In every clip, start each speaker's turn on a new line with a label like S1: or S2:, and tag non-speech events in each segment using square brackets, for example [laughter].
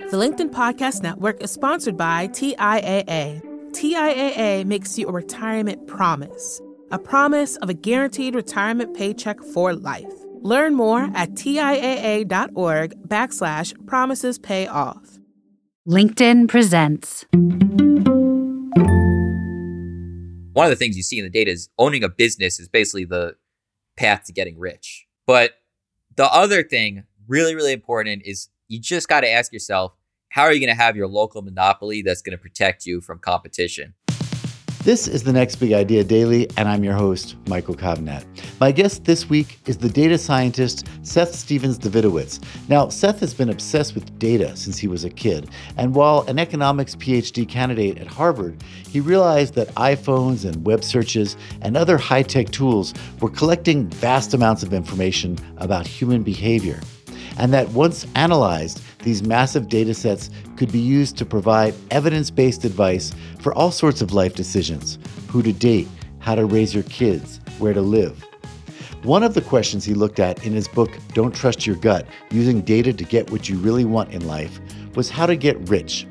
S1: The LinkedIn Podcast Network is sponsored by TIAA. TIAA makes you a retirement promise, a promise of a guaranteed retirement paycheck for life. Learn more at TIAA.org backslash promises pay off.
S2: LinkedIn presents.
S3: One of the things you see in the data is owning a business is basically the path to getting rich. But the other thing, really, really important, is you just got to ask yourself how are you going to have your local monopoly that's going to protect you from competition?
S4: This is the Next Big Idea Daily, and I'm your host, Michael Kovnat. My guest this week is the data scientist Seth Stephens Davidowitz. Now, Seth has been obsessed with data since he was a kid, and while an economics PhD candidate at Harvard, he realized that iPhones and web searches and other high tech tools were collecting vast amounts of information about human behavior and that once analyzed, these massive data sets could be used to provide evidence based advice for all sorts of life decisions who to date, how to raise your kids, where to live. One of the questions he looked at in his book, Don't Trust Your Gut Using Data to Get What You Really Want in Life, was how to get rich.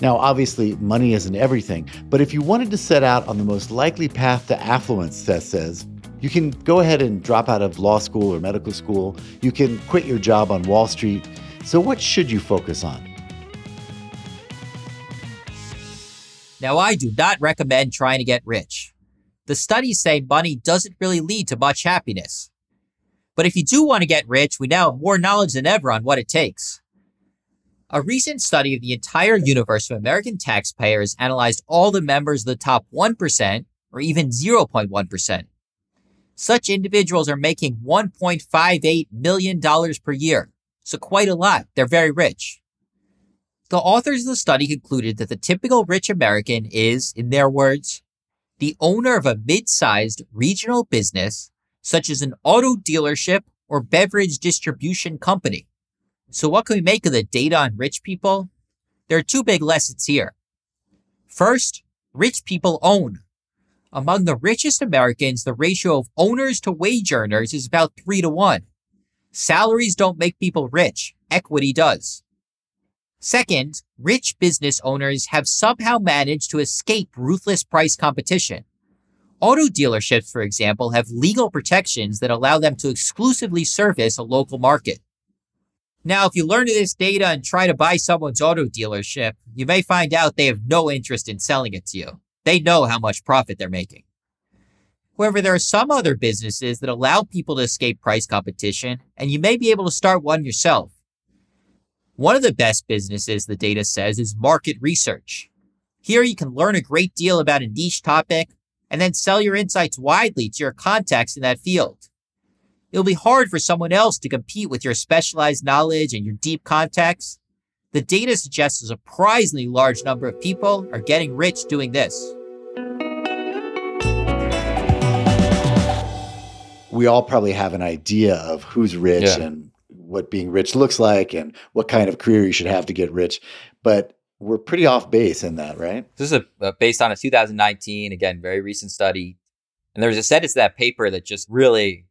S4: Now, obviously, money isn't everything, but if you wanted to set out on the most likely path to affluence, Seth says, you can go ahead and drop out of law school or medical school. You can quit your job on Wall Street. So, what should you focus on?
S3: Now, I do not recommend trying to get rich. The studies say money doesn't really lead to much happiness. But if you do want to get rich, we now have more knowledge than ever on what it takes. A recent study of the entire universe of American taxpayers analyzed all the members of the top 1% or even 0.1%. Such individuals are making $1.58 million per year. So quite a lot. They're very rich. The authors of the study concluded that the typical rich American is, in their words, the owner of a mid-sized regional business, such as an auto dealership or beverage distribution company. So what can we make of the data on rich people? There are two big lessons here. First, rich people own. Among the richest Americans, the ratio of owners to wage earners is about three to one. Salaries don't make people rich. Equity does. Second, rich business owners have somehow managed to escape ruthless price competition. Auto dealerships, for example, have legal protections that allow them to exclusively service a local market. Now, if you learn this data and try to buy someone's auto dealership, you may find out they have no interest in selling it to you. They know how much profit they're making. However, there are some other businesses that allow people to escape price competition, and you may be able to start one yourself. One of the best businesses, the data says, is market research. Here you can learn a great deal about a niche topic and then sell your insights widely to your contacts in that field. It'll be hard for someone else to compete with your specialized knowledge and your deep contacts, the data suggests a surprisingly large number of people are getting rich doing this.
S4: We all probably have an idea of who's rich yeah. and what being rich looks like and what kind of career you should have to get rich. But we're pretty off base in that, right?
S3: This is a, uh, based on a 2019, again, very recent study. And there was a sentence in that paper that just really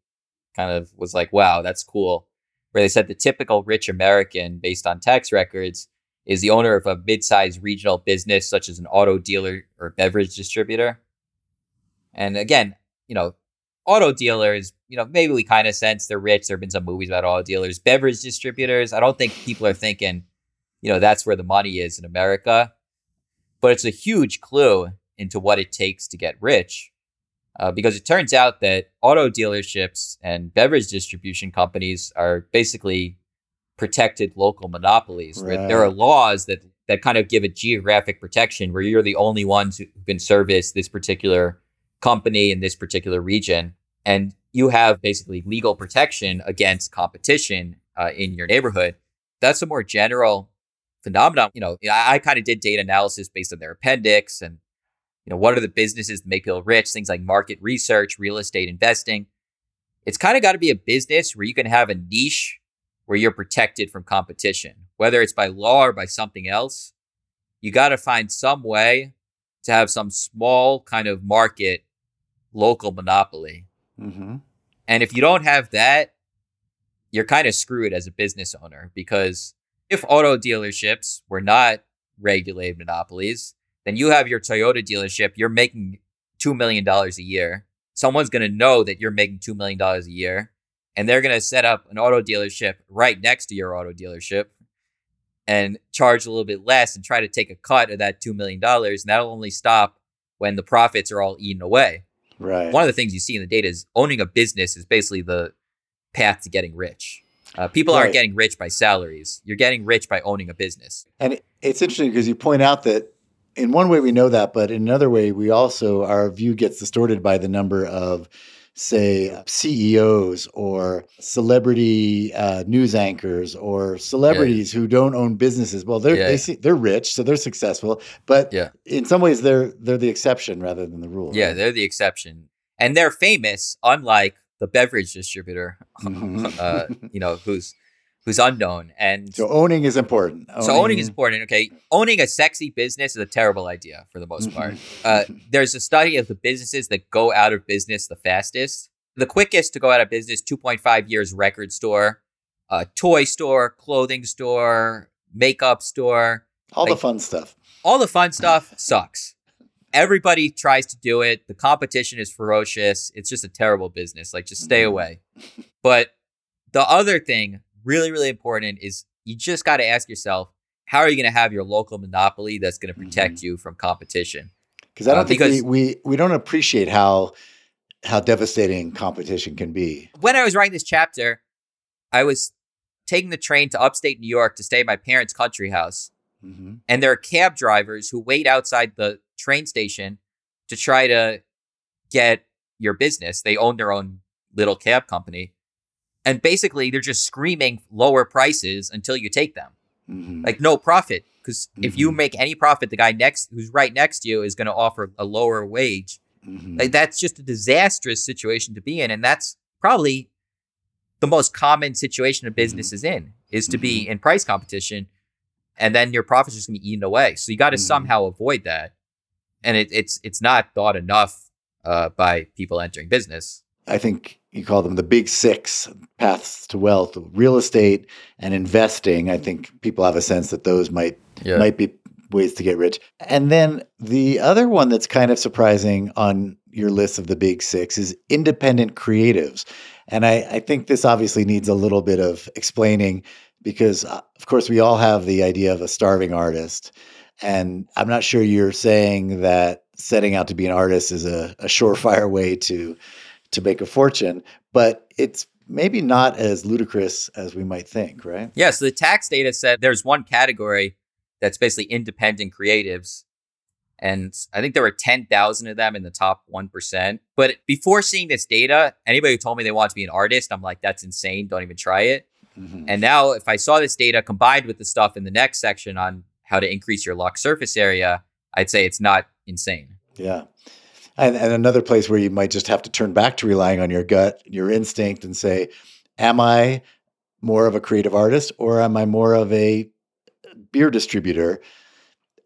S3: kind of was like, wow, that's cool where they said the typical rich American, based on tax records, is the owner of a mid-sized regional business such as an auto dealer or beverage distributor. And again, you know, auto dealers, you know, maybe we kind of sense they're rich. There have been some movies about auto dealers. Beverage distributors, I don't think people are thinking, you know, that's where the money is in America. But it's a huge clue into what it takes to get rich uh, because it turns out that auto dealerships and beverage distribution companies are basically protected local monopolies. Right. There are laws that that kind of give a geographic protection where you're the only ones who can service this particular company in this particular region, and you have basically legal protection against competition uh, in your neighborhood. That's a more general phenomenon. You know, I, I kind of did data analysis based on their appendix and you know, what are the businesses that make people rich? Things like market research, real estate investing. It's kind of got to be a business where you can have a niche where you're protected from competition, whether it's by law or by something else. You got to find some way to have some small kind of market local monopoly. Mm-hmm. And if you don't have that, you're kind of screwed as a business owner because If auto dealerships were not regulated monopolies, then you have your Toyota dealership, you're making $2 million a year. Someone's going to know that you're making $2 million a year, and they're going to set up an auto dealership right next to your auto dealership and charge a little bit less and try to take a cut of that $2 million. And that'll only stop when the profits are all eaten away.
S4: Right.
S3: One of the things you see in the data is owning a business is basically the path to getting rich. Uh, people
S4: Right.
S3: aren't getting rich by salaries. You're getting rich by owning a business.
S4: And it- it's interesting because you point out that in one way we know that, but in another way we also our view gets distorted by the number of say CEOs or celebrity uh, news anchors or celebrities who don't own businesses. Well, they're
S3: Yeah,
S4: they see, they're rich, so they're successful, but
S3: Yeah.
S4: in some ways they're they're the exception rather than the rule.
S3: Yeah,
S4: right?
S3: they're the exception. And they're famous, unlike the beverage distributor, [laughs]
S4: Mhm.
S3: uh, [laughs] you know, who's who's unknown. And
S4: so owning is important.
S3: So owning is important. Okay, owning a sexy business is a terrible idea for the most part. [laughs] Uh, there's a study of the businesses that go out of business the fastest. The quickest to go out of business, 2.5 years, record store, uh, toy store, clothing store, makeup store.
S4: all the fun stuff.
S3: All the fun stuff sucks. Everybody tries to do it. The competition is ferocious. It's just a terrible business. Like, just stay
S4: Mhm.
S3: away. But the other thing, really, really important, is you just got to ask yourself, how are you going to have your local monopoly that's going to protect you from competition?
S4: Because I
S3: Uh,
S4: don't think
S3: because-
S4: we, we we don't appreciate how how devastating competition can be.
S3: When I was writing this chapter, I was taking the train to upstate New York to stay at my parents' country house.
S4: hmm
S3: And there are cab drivers who wait outside the train station to try to get your business. They own their own little cab company. And basically, they're just screaming lower prices until you take them.
S4: hmm
S3: Like, no profit. Because if you
S4: Mhm.
S3: make any profit, the guy next who's right next to you is going to offer a lower wage.
S4: hmm
S3: Like, that's just a disastrous situation to be in. And that's probably the most common situation a business is in is to be in price competition and then your profits are just going to be eaten away so you got to somehow avoid that and it, it's it's not thought enough uh, by people entering business
S4: I think you call them the big six paths to wealth: real estate and investing. I think people have a sense that those might might be ways to get rich. And then the other one that's kind of surprising on your list of the big six is independent creatives. And I, I think this obviously needs a little bit of explaining because, uh, of course, we all have the idea of a starving artist. And I'm not sure you're saying that setting out to be an artist is a, a surefire way to to make a fortune, but it's maybe not as ludicrous as we might think, right?
S3: yeah so the tax data said there's one category that's basically independent creatives and i think there were 10000 of them in the top 1% but before seeing this data anybody who told me they want to be an artist i'm like that's insane don't even try it
S4: Mhm.
S3: And now, if I saw this data combined with the stuff in the next section on how to increase your luck surface area, I'd say it's not insane.
S4: Yeah. And, and another place where you might just have to turn back to relying on your gut, your instinct, and say, Am I more of a creative artist or am I more of a beer distributor?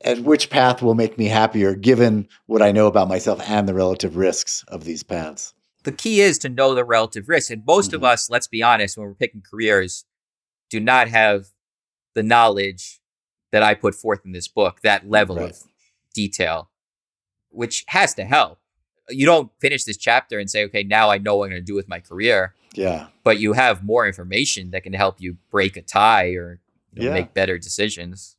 S4: And which path will make me happier given what I know about myself and the relative risks of these paths?
S3: The key is to know the relative risks, And most of
S4: Mhm.
S3: us, let's be honest, when we're picking careers, do not have the knowledge that I put forth in this book, that level
S4: Right.
S3: of detail, which has to help. You don't finish this chapter and say, okay, now I know what I'm going to do with my career.
S4: Yeah.
S3: but you have more information that can help you break a tie or you know,
S4: Yeah.
S3: make better decisions.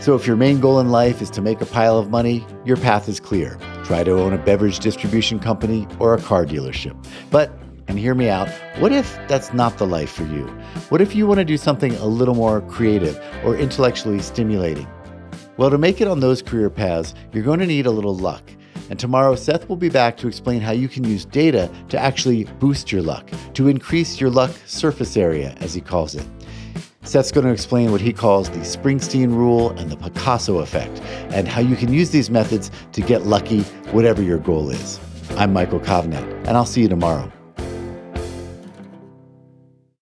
S4: So, if your main goal in life is to make a pile of money, your path is clear. Try to own a beverage distribution company or a car dealership. But, and hear me out, what if that's not the life for you? What if you want to do something a little more creative or intellectually stimulating? Well, to make it on those career paths, you're going to need a little luck. And tomorrow, Seth will be back to explain how you can use data to actually boost your luck, to increase your luck surface area, as he calls it. Seth's going to explain what he calls the Springsteen rule and the Picasso effect, and how you can use these methods to get lucky, whatever your goal is. I'm Michael Kovnat, and I'll see you tomorrow.